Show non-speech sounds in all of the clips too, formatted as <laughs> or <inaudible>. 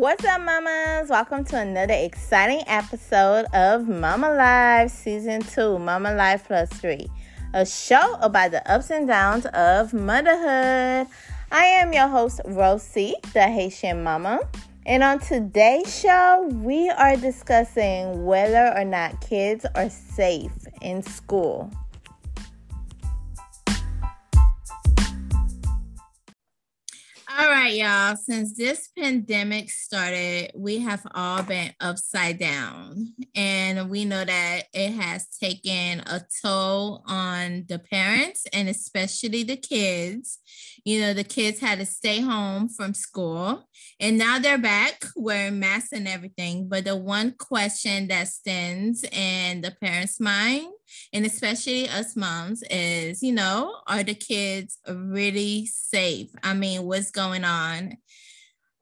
What's up, mamas? Welcome to another exciting episode of Mama Life Season 2, Mama Life Plus 3, a show about the ups and downs of motherhood. I am your host, Rosie, the Haitian mama. And on today's show, we are discussing whether or not kids are safe in school. All right, y'all. Since this pandemic started, we have all been upside down. And we know that it has taken a toll on the parents and especially the kids. You know, the kids had to stay home from school and now they're back wearing masks and everything. But the one question that stands in the parents' mind and especially us moms is you know are the kids really safe? I mean what's going on?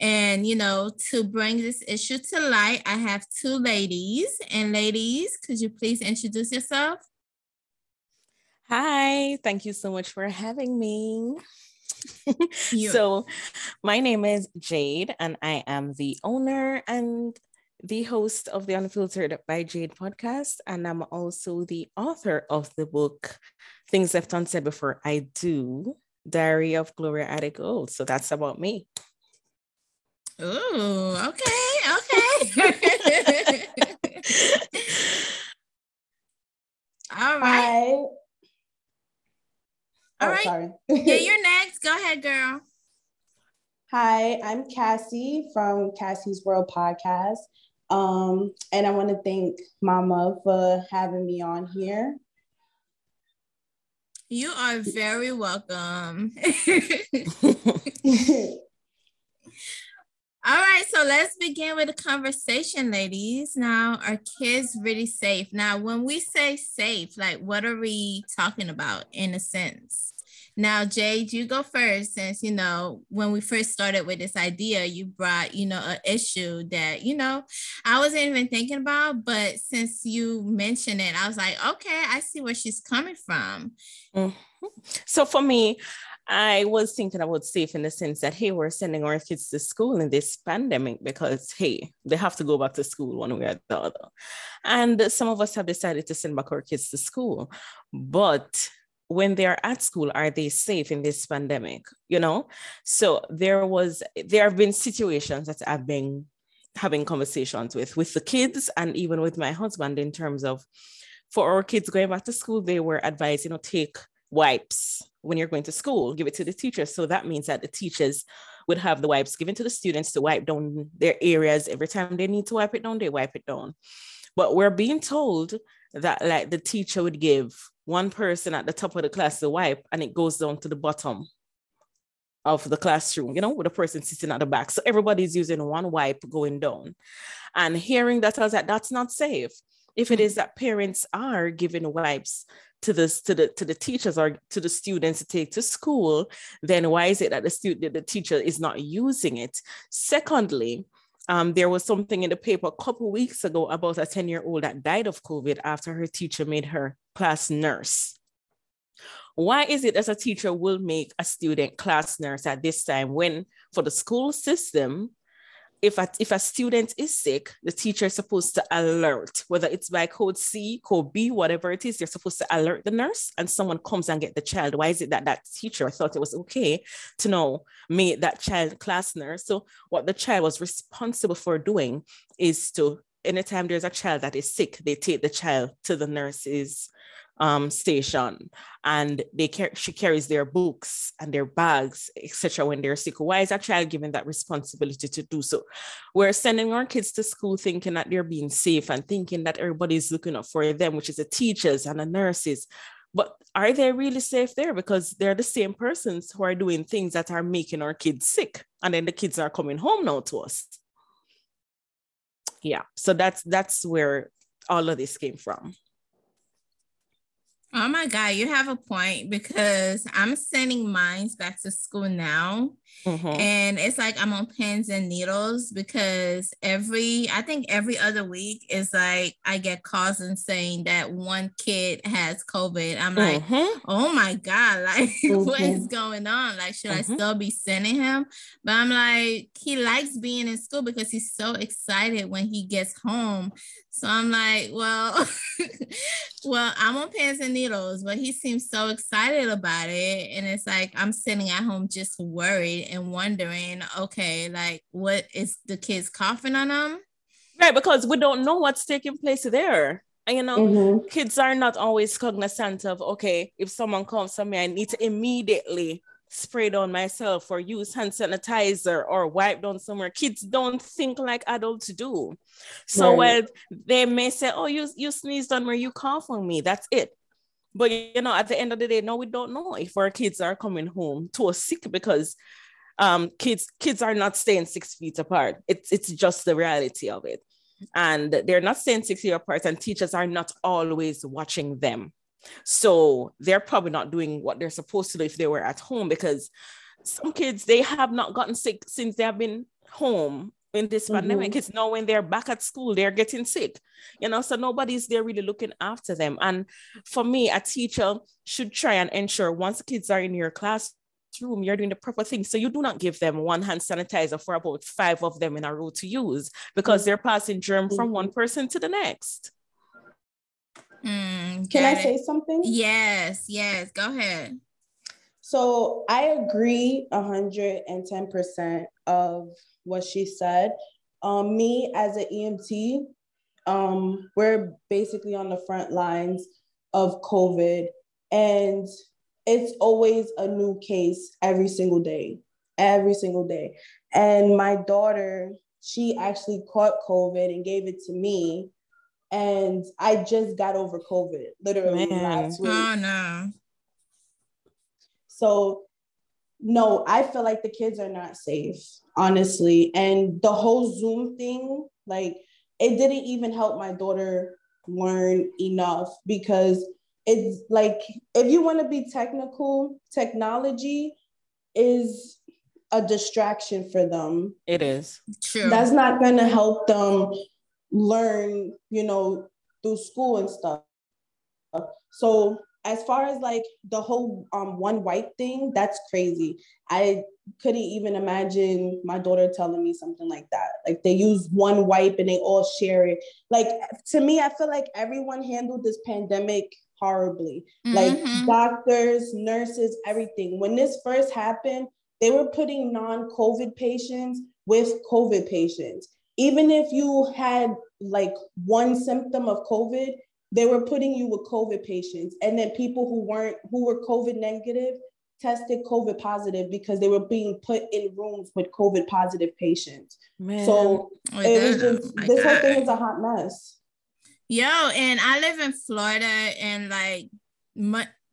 And you know to bring this issue to light i have two ladies. And ladies could you please introduce yourself? Hi thank you so much for having me. <laughs> So my name is jade and i am the owner and the host of the Unfiltered by Jade podcast, and I'm also the author of the book Things Left Unsaid Before I Do Diary of Gloria Addicts Gold. So that's about me. Oh, okay, okay. <laughs> All right. Hi. All oh, right. Sorry. yeah, <laughs> you're next. Go ahead, girl. Hi, I'm Cassie from Cassie's World Podcast. Um, and I want to thank Mama for having me on here. You are very welcome. <laughs> All right, so let's begin with the conversation, ladies. Now, are kids really safe? Now, when we say safe, like what are we talking about in a sense? Now, Jade, you go first since, you know, when we first started with this idea, you brought, you know, an issue that, you know, I wasn't even thinking about. But since you mentioned it, I was like, okay, I see where she's coming from. Mm-hmm. So for me, I was thinking about safe in the sense that, hey, we're sending our kids to school in this pandemic because, hey, they have to go back to school one way or the other. And some of us have decided to send back our kids to school. But when they're at school are they safe in this pandemic you know? So there was there have been situations that i've been having conversations with with the kids and even with my husband in terms of for our kids going back to school they were advised you know take wipes when you're going to school give it to the teachers so that means that the teachers would have the wipes given to the students to wipe down their areas. Every time they need to wipe it down they wipe it down. But we're being told that like the teacher would give one person at the top of the class the wipe and it goes down to the bottom of the classroom, you know, with a person sitting at the back. So everybody's using one wipe going down. And hearing that, I was like, that's not safe. If it is that parents are giving wipes to the to the to the teachers or to the students to take to school, then why is it that the student the teacher is not using it? Secondly, um, there was something in the paper a couple weeks ago about a 10 year old that died of COVID after her teacher made her class nurse. Why is it as a teacher will make a student class nurse at this time when for the school system, if a, if a student is sick, the teacher is supposed to alert, whether it's by code C, code B, whatever it is, they're supposed to alert the nurse and someone comes and get the child. Why is it that that teacher thought it was okay to know make that child class nurse? So what the child was responsible for doing is to, anytime there's a child that is sick, they take the child to the nurse's um, station and they car- she carries their books and their bags etc when they're sick. Why is a child given that responsibility to do so? We're sending our kids to school thinking that they're being safe and thinking that everybody's looking up for them which is the teachers and the nurses. But are they really safe there? Because they're the same persons who are doing things that are making our kids sick and then the kids are coming home now to us. Yeah so that's that's where all of this came from Oh my God, you have a point because I'm sending mines back to school now. Mm-hmm. And it's like I'm on pins and needles because every, I think every other week is like I get calls and saying that one kid has COVID. I'm like, mm-hmm. oh my God, <laughs> like mm-hmm. what is going on? Like, should I mm-hmm. still be sending him? But I'm like, he likes being in school because he's so excited when he gets home. So I'm like, well, <laughs> well, I'm on pins and needles, but he seems so excited about it. And it's like I'm sitting at home just worried and wondering, okay, like what is the kids coughing on them? Right, because we don't know what's taking place there. And you know, mm-hmm. kids are not always cognizant of okay, if someone comes to me, I need to immediately sprayed on myself or use hand sanitizer or wipe down somewhere. Kids don't think like adults do. So right. they may say, Oh, you, you sneezed on where you cough on me. That's it. But you know, at the end of the day, no, we don't know if our kids are coming home to a sick because um kids kids are not staying six feet apart. It's it's just the reality of it. And they're not staying six feet apart, and teachers are not always watching them. So they're probably not doing what they're supposed to do if they were at home because some kids they have not gotten sick since they have been home in this mm-hmm. pandemic. It's now when they're back at school, they're getting sick, you know, so nobody's there really looking after them. And for me, a teacher should try and ensure once the kids are in your classroom, you're doing the proper thing. So you do not give them one hand sanitizer for about five of them in a row to use because mm-hmm. they're passing germ from one mm-hmm. person to the next. Mm, Can I it. say something? Yes, yes. Go ahead. So I agree 110% of what she said. Um, me as an EMT, um, we're basically on the front lines of COVID, and it's always a new case every single day, every single day. And my daughter, she actually caught COVID and gave it to me and I just got over COVID literally Man. last oh, week. Oh no. So no, I feel like the kids are not safe, honestly. And the whole Zoom thing, like it didn't even help my daughter learn enough because it's like if you want to be technical, technology is a distraction for them. It is. True. That's not going to help them learn, you know, through school and stuff. So as far as like the whole um one white thing, that's crazy. I couldn't even imagine my daughter telling me something like that. Like they use one wipe and they all share it. Like to me, I feel like everyone handled this pandemic horribly. Mm-hmm. Like doctors, nurses, everything. When this first happened, they were putting non-COVID patients with COVID patients even if you had like one symptom of COVID, they were putting you with COVID patients. And then people who weren't, who were COVID negative, tested COVID positive because they were being put in rooms with COVID positive patients. Man. So oh, it was just, oh this God. whole thing is a hot mess. Yo, and I live in Florida and like,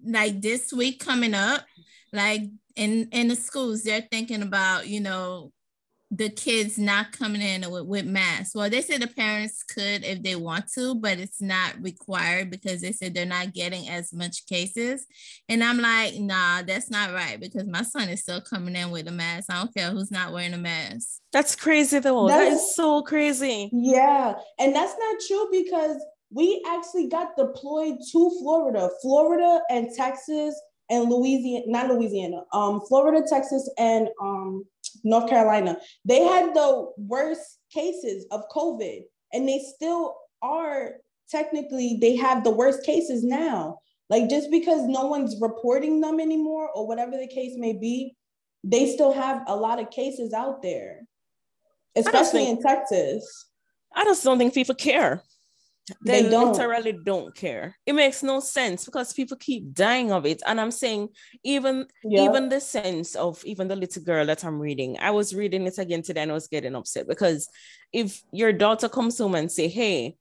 like this week coming up, like in in the schools, they're thinking about, you know, the kids not coming in with, with masks. Well, they said the parents could if they want to, but it's not required because they said they're not getting as much cases. And I'm like, nah, that's not right because my son is still coming in with a mask. I don't care who's not wearing a mask. That's crazy though. That's, that is so crazy. Yeah. And that's not true because we actually got deployed to Florida, Florida and Texas and Louisiana, not Louisiana, um, Florida, Texas, and um, North Carolina. They had the worst cases of COVID, and they still are technically, they have the worst cases now. Like just because no one's reporting them anymore, or whatever the case may be, they still have a lot of cases out there, especially think, in Texas. I just don't think people care. They, they don't. literally don't care. It makes no sense because people keep dying of it. And I'm saying, even yeah. even the sense of even the little girl that I'm reading, I was reading it again today and I was getting upset because if your daughter comes home and say, Hey,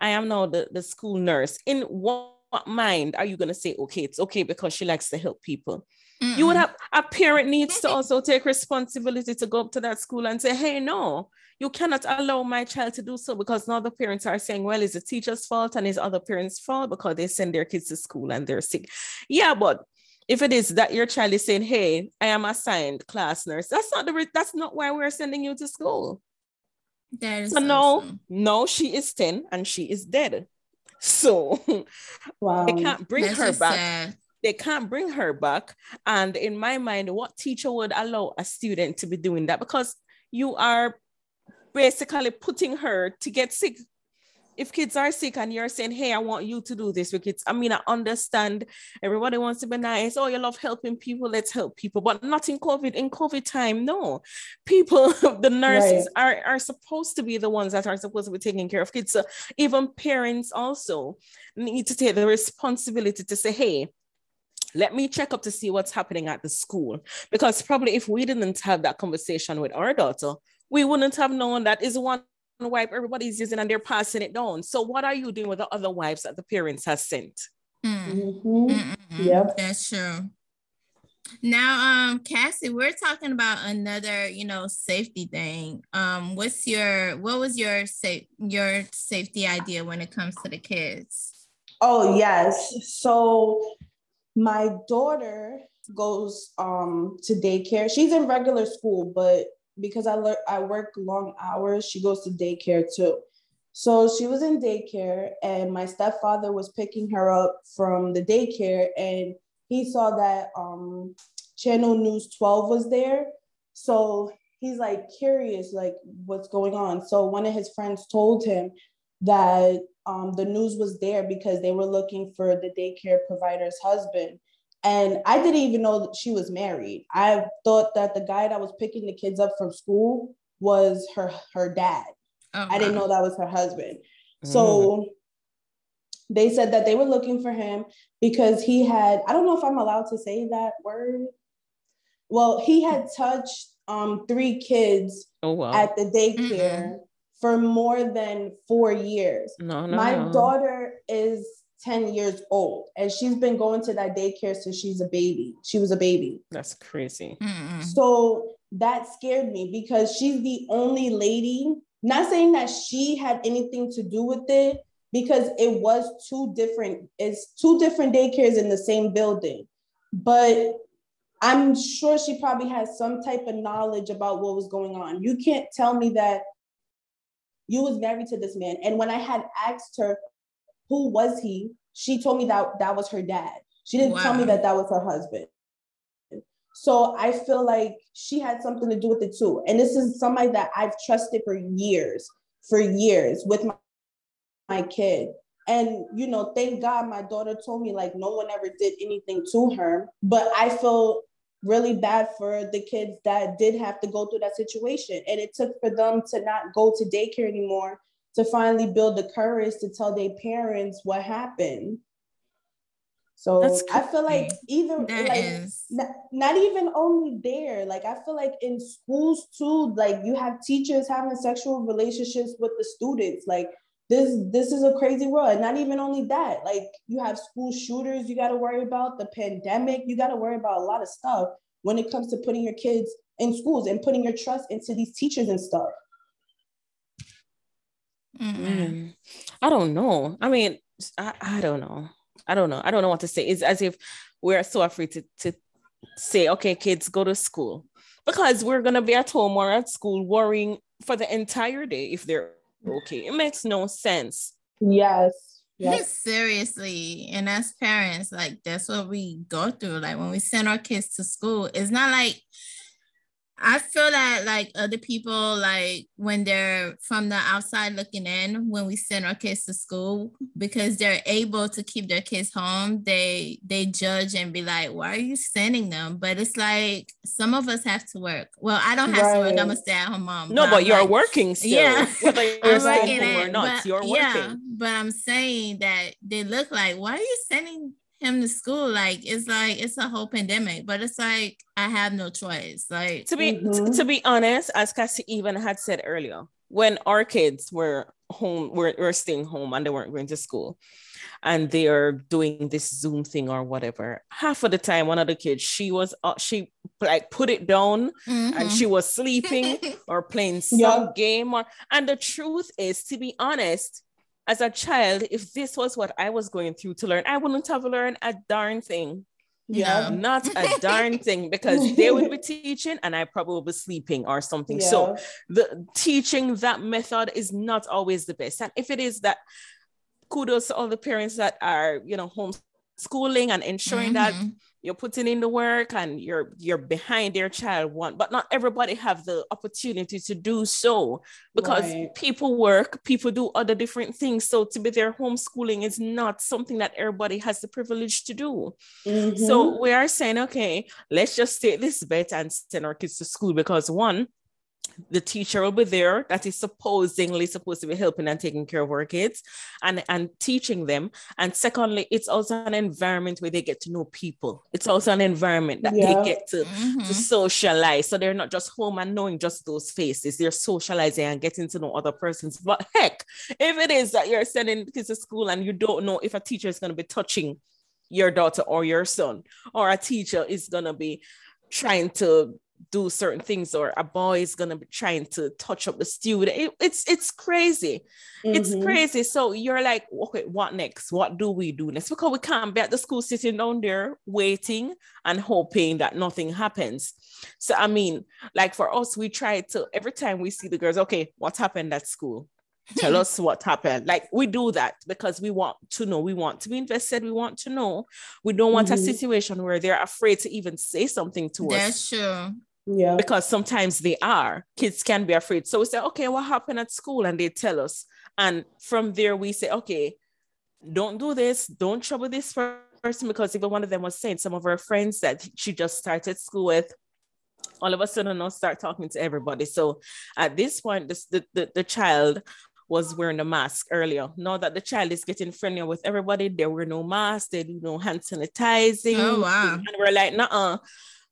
I am now the, the school nurse in what mind are you going to say, okay, it's okay because she likes to help people? Mm-mm. You would have a parent needs to also take responsibility to go up to that school and say, hey, no, you cannot allow my child to do so because now the parents are saying, well, it's the teacher's fault and it's other parents' fault because they send their kids to school and they're sick. Yeah, but if it is that your child is saying, hey, I am assigned class nurse, that's not the that's not why we're sending you to school. That is so awesome. no, no, she is 10 and she is dead. So <laughs> wow. they can't bring That's her back. Sad. They can't bring her back. And in my mind, what teacher would allow a student to be doing that? Because you are basically putting her to get sick if kids are sick and you're saying, Hey, I want you to do this with kids, I mean, I understand everybody wants to be nice. Oh, you love helping people, let's help people, but not in COVID. In COVID time, no. People, <laughs> the nurses right. are, are supposed to be the ones that are supposed to be taking care of kids. So even parents also need to take the responsibility to say, Hey, let me check up to see what's happening at the school. Because probably if we didn't have that conversation with our daughter, we wouldn't have known that is one wipe everybody's using and they're passing it down. So what are you doing with the other wives that the parents have sent? Mm. Mm-hmm. Yep. That's true. Now, um, Cassie, we're talking about another, you know, safety thing. Um, what's your what was your safe your safety idea when it comes to the kids? Oh yes. So my daughter goes um to daycare. She's in regular school, but because I I work long hours, she goes to daycare too. So she was in daycare, and my stepfather was picking her up from the daycare, and he saw that um, Channel News 12 was there. So he's like curious, like what's going on. So one of his friends told him that um, the news was there because they were looking for the daycare provider's husband. And I didn't even know that she was married. I thought that the guy that was picking the kids up from school was her her dad. Oh, I didn't know that was her husband. Mm. So they said that they were looking for him because he had, I don't know if I'm allowed to say that word. Well, he had touched um, three kids oh, wow. at the daycare mm-hmm. For more than four years. No, no, My no. daughter is 10 years old and she's been going to that daycare since she's a baby. She was a baby. That's crazy. Mm-hmm. So that scared me because she's the only lady, not saying that she had anything to do with it because it was two different it's two different daycares in the same building. But I'm sure she probably has some type of knowledge about what was going on. You can't tell me that you was married to this man. And when I had asked her, who was he? She told me that that was her dad. She didn't wow. tell me that that was her husband. So I feel like she had something to do with it too. And this is somebody that I've trusted for years, for years with my, my kid. And you know, thank God my daughter told me like no one ever did anything to her. But I feel really bad for the kids that did have to go through that situation. And it took for them to not go to daycare anymore to finally build the courage to tell their parents what happened. So I feel like even that like not, not, even only there, like I feel like in schools too, like you have teachers having sexual relationships with the students. Like this, this is a crazy world. And not even only that, like you have school shooters you gotta worry about, the pandemic, you gotta worry about a lot of stuff when it comes to putting your kids in schools and putting your trust into these teachers and stuff. Mm, I don't know. I mean, I, I don't know. I don't know. I don't know what to say. It's as if we're so afraid to, to say, okay, kids, go to school because we're going to be at home or at school worrying for the entire day if they're okay. It makes no sense. Yes. Yes. Seriously. And as parents, like that's what we go through. Like when we send our kids to school, it's not like I feel that like other people, like when they're from the outside looking in, when we send our kids to school, because they're able to keep their kids home, they they judge and be like, "Why are you sending them?" But it's like some of us have to work. Well, I don't have right. to work. I'm a stay-at-home mom. No, but, but you're like, working still. Yeah, <laughs> whether you're working or not, but, you're working. Yeah, but I'm saying that they look like, "Why are you sending?" Him to school like it's like it's a whole pandemic but it's like i have no choice like to be mm-hmm. to be honest as cassie even had said earlier when our kids were home, were, were staying home and they weren't going to school, and they are doing this Zoom thing or whatever. Half of the time, one of the kids, she was uh, she like put it down mm-hmm. and she was sleeping <laughs> or playing some yeah. game or and the truth is, to be honest, as a child, if this was what I was going through to learn, I wouldn't have learned a darn thing. Yeah, not a <laughs> darn thing because they would be teaching and I probably would be sleeping or something. Yeah. So the teaching that method is not always the best. And if it is that kudos to all the parents that are, you know, homeschooling and ensuring mm-hmm. that you're putting in the work and you're you're behind their child one but not everybody have the opportunity to do so because right. people work people do other different things so to be there homeschooling is not something that everybody has the privilege to do mm-hmm. so we are saying okay let's just take this bet and send our kids to school because one the teacher will be there that is supposedly supposed to be helping and taking care of our kids and, and teaching them. And secondly, it's also an environment where they get to know people. It's also an environment that yeah. they get to, mm-hmm. to socialize. So they're not just home and knowing just those faces, they're socializing and getting to know other persons. But heck, if it is that you're sending kids to school and you don't know if a teacher is going to be touching your daughter or your son, or a teacher is going to be trying to do certain things or a boy is gonna be trying to touch up the student. It, it's it's crazy. Mm-hmm. it's crazy. So you're like okay what next? What do we do next? Because we can't be at the school sitting down there waiting and hoping that nothing happens. So i mean like for us we try to every time we see the girls okay what happened at school? Tell <laughs> us what happened. Like we do that because we want to know. We want to be invested. We want to know. We don't want mm-hmm. a situation where they're afraid to even say something to That's us. That's true. Yeah. Because sometimes they are. Kids can be afraid. So we say, okay, what happened at school? And they tell us. And from there, we say, okay, don't do this. Don't trouble this person. Because even one of them was saying some of her friends that she just started school with, all of a sudden now start talking to everybody. So at this point, this, the, the, the child was wearing a mask earlier. Now that the child is getting friendlier with everybody, there were no masks, they do no hand sanitizing. Oh wow. And we're like, nah,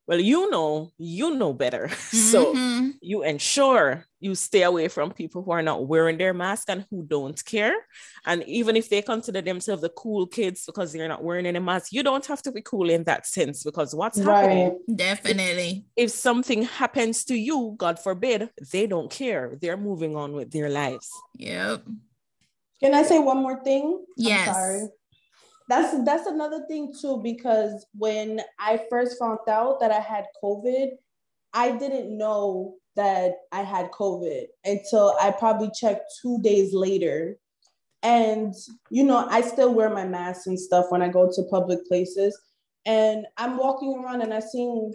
well you know you know better. <laughs> Mm-hmm. so you ensure you stay away from people who are not wearing their mask and who don't care. And even if they consider themselves the cool kids because they're not wearing any mask you don't have to be cool in that sense because what's right. happening? Definitely. If, if something happens to you god forbid they don't care. They're moving on with their lives. Yep. Can i say one more thing? Yes. I'm sorry that's that's another thing too because when I first found out that I had COVID, I didn't know that I had COVID until I probably checked two days later. And you know, I still wear my mask and stuff when I go to public places. And I'm walking around and I seen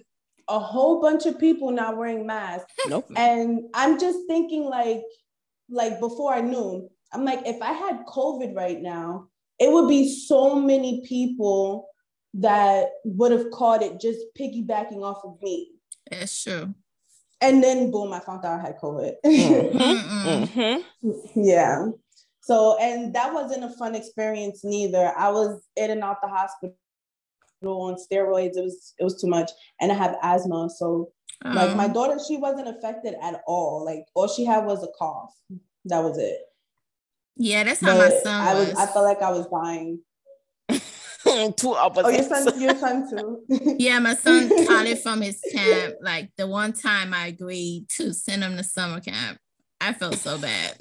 a whole bunch of people not wearing masks. <laughs> Nope. And I'm just thinking like, like before I knew, I'm like, if I had COVID right now, it would be so many people that would have caught it just piggybacking off of me. That's true. And then boom, I found out I had COVID. Mm-hmm. mm-hmm. <laughs> Yeah. So, and that wasn't a fun experience neither. I was in and out the hospital on steroids. It was it was too much, and I have asthma. So, like my oh. daughter, she wasn't affected at all. Like all she had was a cough. That was it. Yeah, that's how but my son I was. I felt like I was dying. <laughs> Two opposites. Oh, your son, your son too. <laughs> yeah, my son caught it from his <laughs> camp. Like the one time I agreed to send him to summer camp, I felt so bad.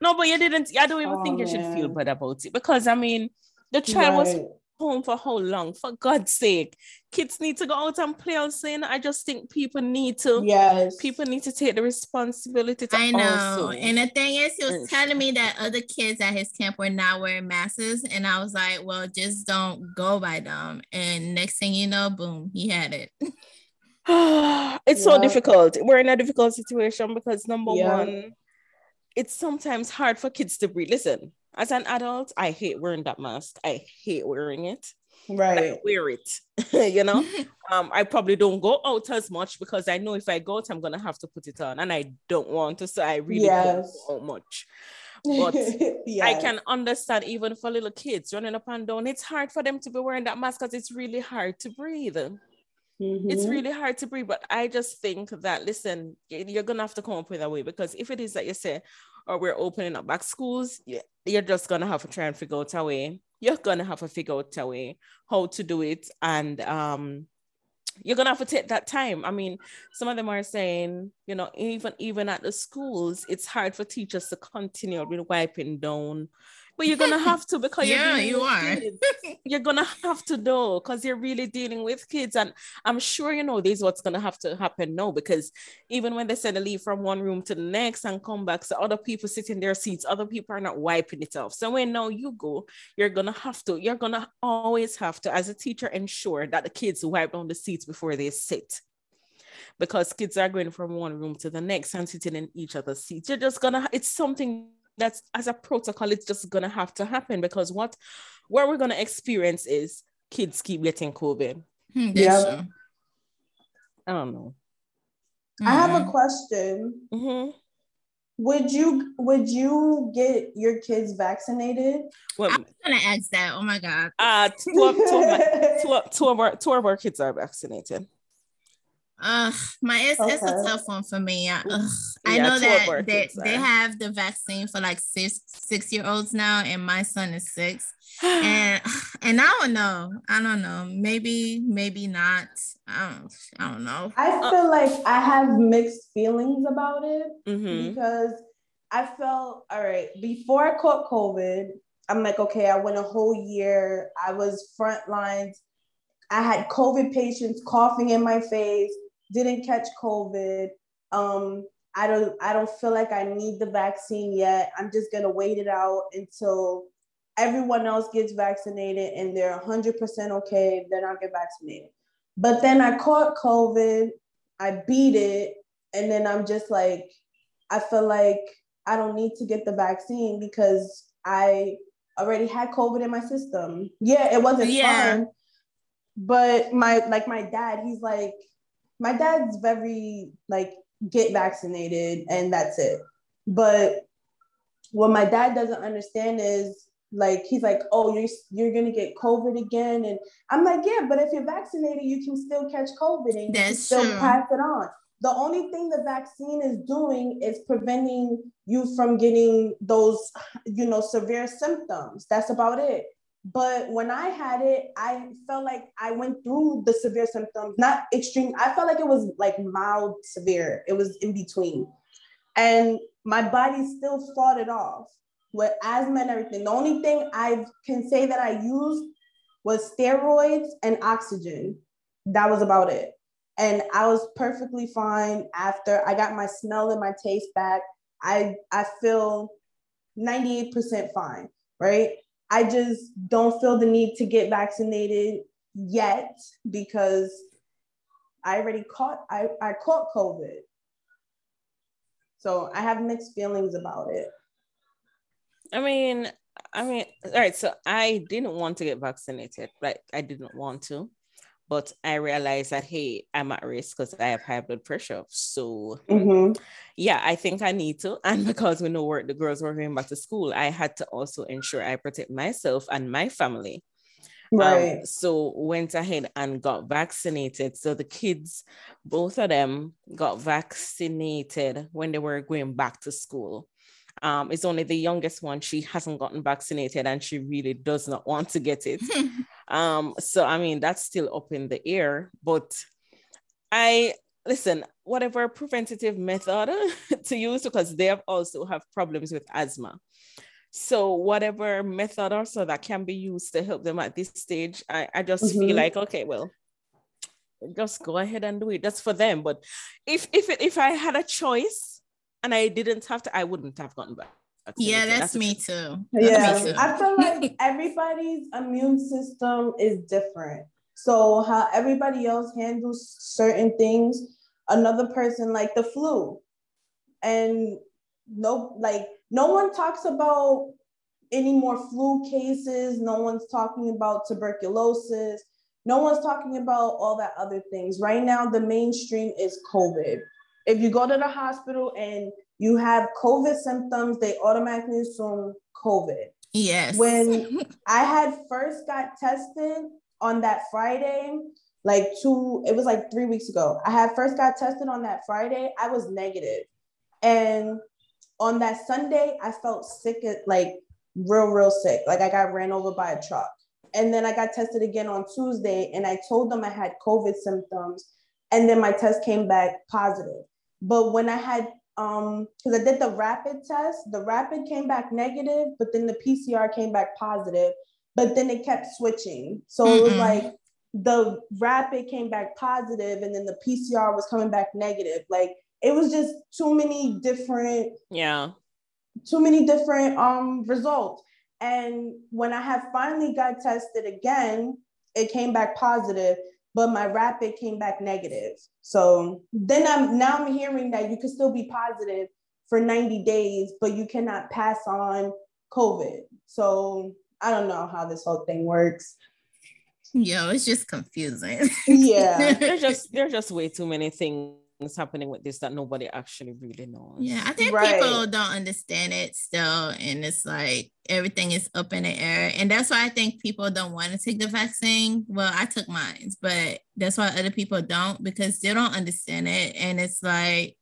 no, but you didn't. I don't even oh, think you man. should feel bad about it because I mean, the child right. was home for how long? For God's sake, kids need to go out and play outside. I just think people need to. Yes. People need to take the responsibility. To I know. And the thing is, he was telling me that other kids at his camp were not wearing masks, and I was like, "Well, just don't go by them." And next thing you know, boom, he had it. <laughs> <sighs> it's yeah. so difficult. We're in a difficult situation because number yeah. one, it's sometimes hard for kids to breathe. Listen, as an adult, I hate wearing that mask. I hate wearing it. Right. I wear it. <laughs> you know, <laughs> um, I probably don't go out as much because I know if I go out, I'm gonna have to put it on, and I don't want to. So I really yes. don't go out much. But <laughs> yes. I can understand even for little kids running up and down. It's hard for them to be wearing that mask because it's really hard to breathe. Mm-hmm. It's really hard to breathe, but I just think that listen, you're gonna have to come up with a way because if it is that you say, or we're opening up back schools, you're just gonna have to try and figure out a way. You're gonna have to figure out a way how to do it, and um, you're gonna have to take that time. I mean, some of them are saying, you know, even even at the schools, it's hard for teachers to continue wiping down but you're gonna have to because yeah, you are. <laughs> you're gonna have to do because you're really dealing with kids, and I'm sure you know this is what's gonna have to happen now because even when they said to leave from one room to the next and come back, so other people sit in their seats, other people are not wiping it off. So when now you go, you're gonna have to. You're gonna always have to, as a teacher, ensure that the kids wipe down the seats before they sit because kids are going from one room to the next and sitting in each other's seats. You're just gonna, it's something that's as a protocol, it's just gonna have to happen because what what we're gonna experience is kids keep getting COVID. Hmm, yeah. I don't know. I have a question. Mm-hmm. Would you would you get your kids vaccinated? Well, I'm gonna ask that. Oh my god. Uh two of, two, of my, two, of, two of our two of our kids are vaccinated. Uh, my it's, okay. it's a tough one for me. I, I know that they, they have the vaccine for like six six year olds now, and my son is six. <sighs> and <sighs> and I don't know. I don't know. Maybe maybe not. I don't. I don't know. I uh, feel uh, like I have mixed feelings about it mm-hmm. because I felt all right before I caught COVID. I'm like, okay, I went a whole year. I was front lines. I had COVID patients coughing in my face didn't catch COVID. Um, I don't I don't feel like I need the vaccine yet. I'm just gonna wait it out until everyone else gets vaccinated and they're 100% okay, then I'll get vaccinated. But then I caught COVID, I beat it, and then I'm just like, I feel like I don't need to get the vaccine because I already had COVID in my system. Yeah, it wasn't yeah. fun. But my like my dad, he's like, my dad's very like get vaccinated and that's it. But what my dad doesn't understand is like he's like, oh, you're you're gonna get COVID again, and I'm like, yeah, but if you're vaccinated, you can still catch COVID and you can still true. pass it on. The only thing the vaccine is doing is preventing you from getting those, you know, severe symptoms. That's about it. But when I had it, I felt like I went through the severe symptoms, not extreme. I felt like it was like mild severe. It was in between. And my body still fought it off with asthma and everything. The only thing I can say that I used was steroids and oxygen. That was about it. And I was perfectly fine after I got my smell and my taste back. I I feel 98% fine, right? I just don't feel the need to get vaccinated yet because I already caught I, I caught COVID. So I have mixed feelings about it. I mean, I mean, all right. So I didn't want to get vaccinated, like I didn't want to but I realized that hey, I'm at risk because I have high blood pressure. So mm-hmm. yeah, I think I need to. <laughs> And because we know where the girls were going back to school, I had to also ensure I protect myself and my family. Um, right. Um, so went ahead and got vaccinated. So the kids, both of them, got vaccinated when they were going back to school. Um, it's only the youngest one. She hasn't gotten vaccinated and she really does not want to get it. <laughs> um, so, I mean, that's still up in the air. But I listen, whatever preventative method <laughs> to use, because they have also have problems with asthma. So, whatever method also that can be used to help them at this stage, I, I just mm-hmm. feel like, okay, well, just go ahead and do it. That's for them. But if if if I had a choice, and I didn't have to, I wouldn't have gotten back. Yeah, that's, that's me too. yeah, me too. I feel like <laughs> everybody's immune system is different. So how everybody else handles certain things, another person like the flu, and no, like no one talks about any more flu cases. No one's talking about tuberculosis. No one's talking about all that other things. Right now, the mainstream is COVID. If you go to the hospital and you have COVID symptoms, they automatically assume COVID. Yes. When <laughs> I had first got tested on that Friday, like two, it was like three weeks ago. I had first got tested on that Friday. I was negative. And on that Sunday, I felt sick, like real, real sick. Like I got ran over by a truck. And then I got tested again on Tuesday and I told them I had COVID symptoms. And then my test came back positive. But when I had, um, because I did the rapid test, the rapid came back negative, but then the PCR came back positive. But then it kept switching. So mm-hmm. it was like the rapid came back positive and then the PCR was coming back negative. Like it was just too many different yeah too many different um results. And when I have finally got tested again, it came back positive, but my rapid came back negative. So then I'm now I'm hearing that you can still be positive for 90 days, but you cannot pass on COVID. So I don't know how this whole thing works. Yo, it's just confusing. Yeah. there's just there's just way too many things happening with this that nobody actually really knows. Yeah, I think right. people don't understand it still. And it's like everything is up in the air. And that's why I think people don't want to take the vaccine. Well, I took mine, but that's why other people don't because they don't understand it. And it's like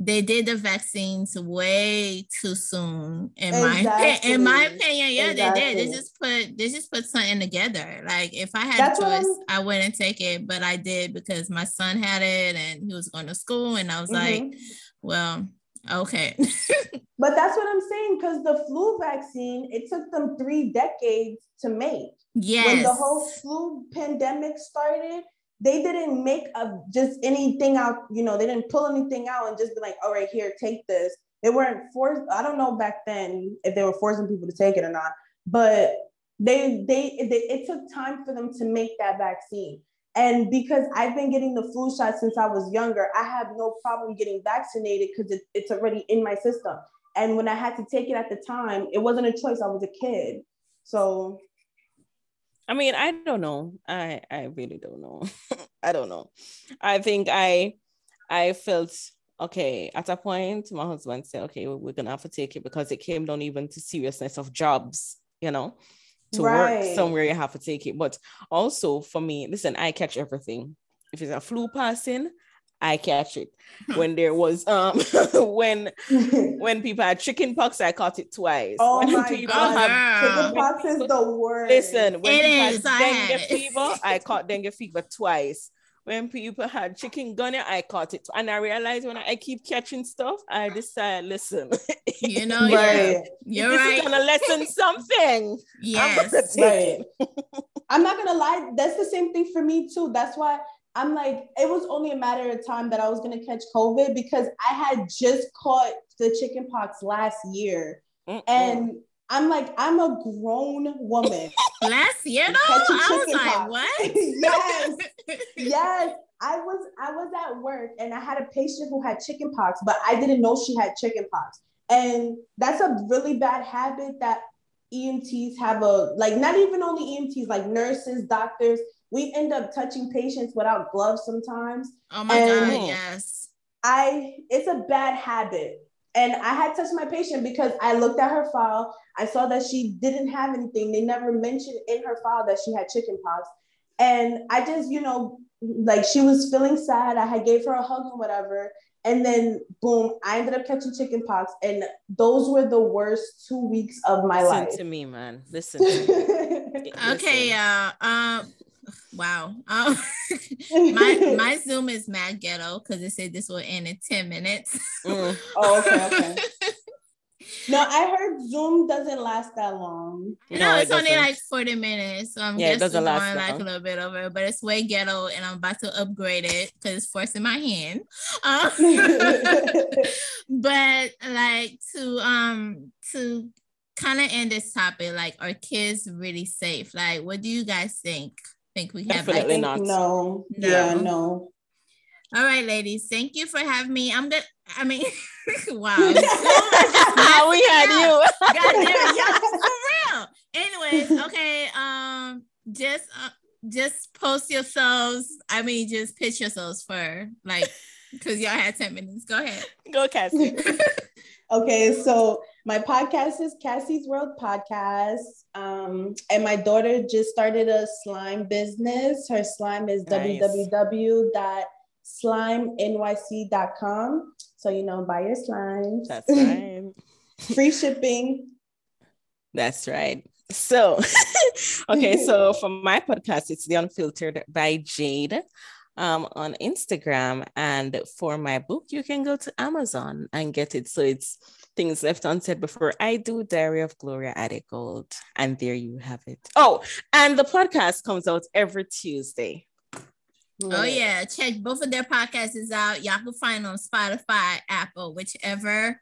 they did the vaccines way too soon in exactly. my <laughs> in my opinion yeah exactly. they did they just put they just put something together like if i had That's a choice i wouldn't take it but i did because my son had it and he was going to school and i was mm-hmm. like well okay <laughs> but that's what i'm saying because the flu vaccine it took them three decades to make yes when the whole flu pandemic started they didn't make a just anything out, you know, they didn't pull anything out and just be like, all right, here, take this. They weren't forced. I don't know back then if they were forcing people to take it or not, but they they, they it took time for them to make that vaccine. And because I've been getting the flu shot since I was younger, I have no problem getting vaccinated because it, it's already in my system. And when I had to take it at the time, it wasn't a choice. I was a kid. So I mean, I don't know. I I really don't know. <laughs> I don't know. I think I I felt okay at a point. My husband said, "Okay, we're gonna have to take it because it came down even to seriousness of jobs. You know, to right. work somewhere you have to take it. But also for me, listen, I catch everything. If it's a flu passing, I catch it. <laughs> When there was um <laughs> when <laughs> when people had chicken pox, I caught it twice. Oh when my god, have, chicken pox is the worst. Listen, when it people is, had dengue fever, I caught dengue fever twice. When people had chikungunya, I caught it. And I realized when I keep catching stuff, I decide, listen, you know, right. you're this right. is gonna lesson something. Yes, I'm, right. I'm not gonna lie, that's the same thing for me too. That's why I'm like, it was only a matter of time that I was gonna catch COVID because I had just caught the chickenpox last year. Mm-mm. And I'm like, I'm a grown woman. <laughs> last year though? I was like, what? <laughs> yes. <laughs> yes. I was I was at work and I had a patient who had chickenpox, but I didn't know she had chickenpox. And that's a really bad habit that EMTs have a like not even only EMTs, like nurses, doctors, we end up touching patients without gloves sometimes. Oh my and god, yes. I it's a bad habit. And I had touched my patient because I looked at her file. I saw that she didn't have anything. They never mentioned in her file that she had chickenpox. And I just, you know, like she was feeling sad. I had gave her a hug and whatever. And then boom, I ended up catching chickenpox. And those were the worst two weeks of my Listen life. Listen to me, man. Listen. Me. <laughs> okay, uh, um, Wow. Um, <laughs> my my <laughs> Zoom is mad ghetto because it said this will end in 10 minutes. Mm. Oh, okay, okay. <laughs> no, I heard Zoom doesn't last that long. No, no it's only like 40 minutes. So I'm yeah, just going like a little bit over, but it's way ghetto and I'm about to upgrade it because it's forcing my hand. Um, but like to um to kind of end this topic, like are kids really safe? Like what do you guys think? Think we have definitely not. No. no. Yeah, no. All right, ladies. Thank you for having me. I'm gonna. I mean, <laughs> wow. <laughs> How we had you. <laughs> God damn it, y'all for real. Anyways, okay. Um, just uh, just post yourselves. I mean, just pitch yourselves for like because y'all had ten minutes. Go ahead. Go, Cassie. okay, so my podcast is Cassie's World Podcast. Um, and my daughter just started a slime business. Her slime is nice. www.slimenyc.com. So, you know, buy your slimes. That's right. <laughs> Free shipping. That's right. So, <laughs> okay, so <laughs> for my podcast, it's The Unfiltered by Jade um, on Instagram. And for my book, you can go to Amazon and get it. So it's things left unsaid before I do Diary of Gloria Adigold. And there you have it. Oh, and the podcast comes out every Tuesday. Oh yeah, check both of their podcasts is out. Y'all can find on Spotify, Apple, whichever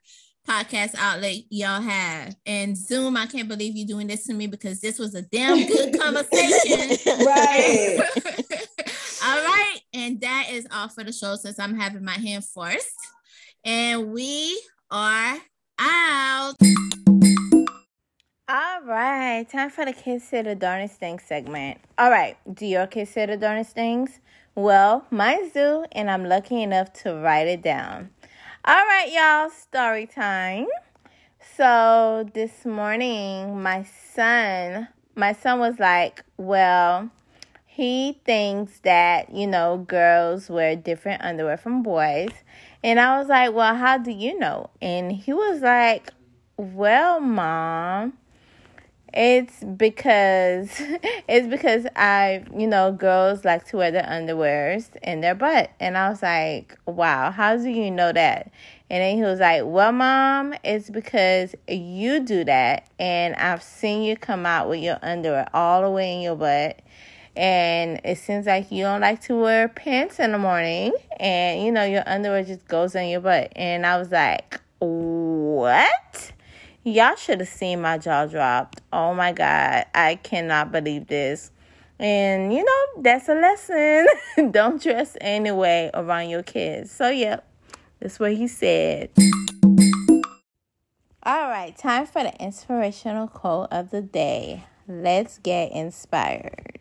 podcast outlet y'all have. And Zoom, I can't believe you doing this to me because this was a damn good <laughs> conversation. right. <laughs> all right. And that is all for the show since I'm having my hand forced. And we are out. All right, time for the kids say the darnest things segment. All right, do your kids say the darnest things? Well, mine do, and I'm lucky enough to write it down. All right, y'all, story time. So this morning, my son, my son was like, well, he thinks that, you know, girls wear different underwear from boys. And I was like, well, how do you know? And he was like, well, mom, it's because <laughs> it's because I, you know, girls like to wear their underwears in their butt. And I was like, wow, how do you know that? And then he was like, well, mom, it's because you do that. And I've seen you come out with your underwear all the way in your butt. And it seems like you don't like to wear pants in the morning. And, you know, your underwear just goes in your butt. And I was like, what? Y'all should have seen my jaw dropped. Oh my God. I cannot believe this. And you know, that's a lesson. <laughs> Don't dress anyway around your kids. So, yep, that's what he said. All right, time for the inspirational quote of the day. Let's get inspired.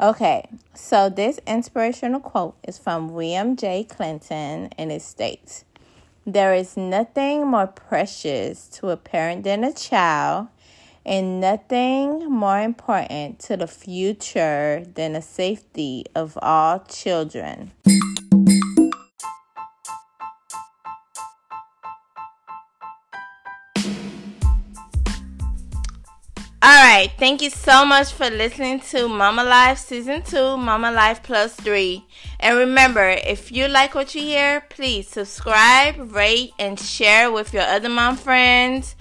Okay, so this inspirational quote is from William J. Clinton and it states there is nothing more precious to a parent than a child, and nothing more important to the future than the safety of all children. Right, thank you so much for listening to Mama Life Season 2, Mama Life Plus 3. And remember, if you like what you hear, please subscribe, rate, and share with your other mom friends,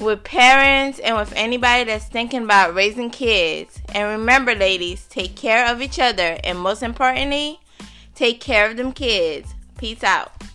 with parents, and with anybody that's thinking about raising kids. And remember, ladies, take care of each other, and most importantly, take care of them kids. Peace out.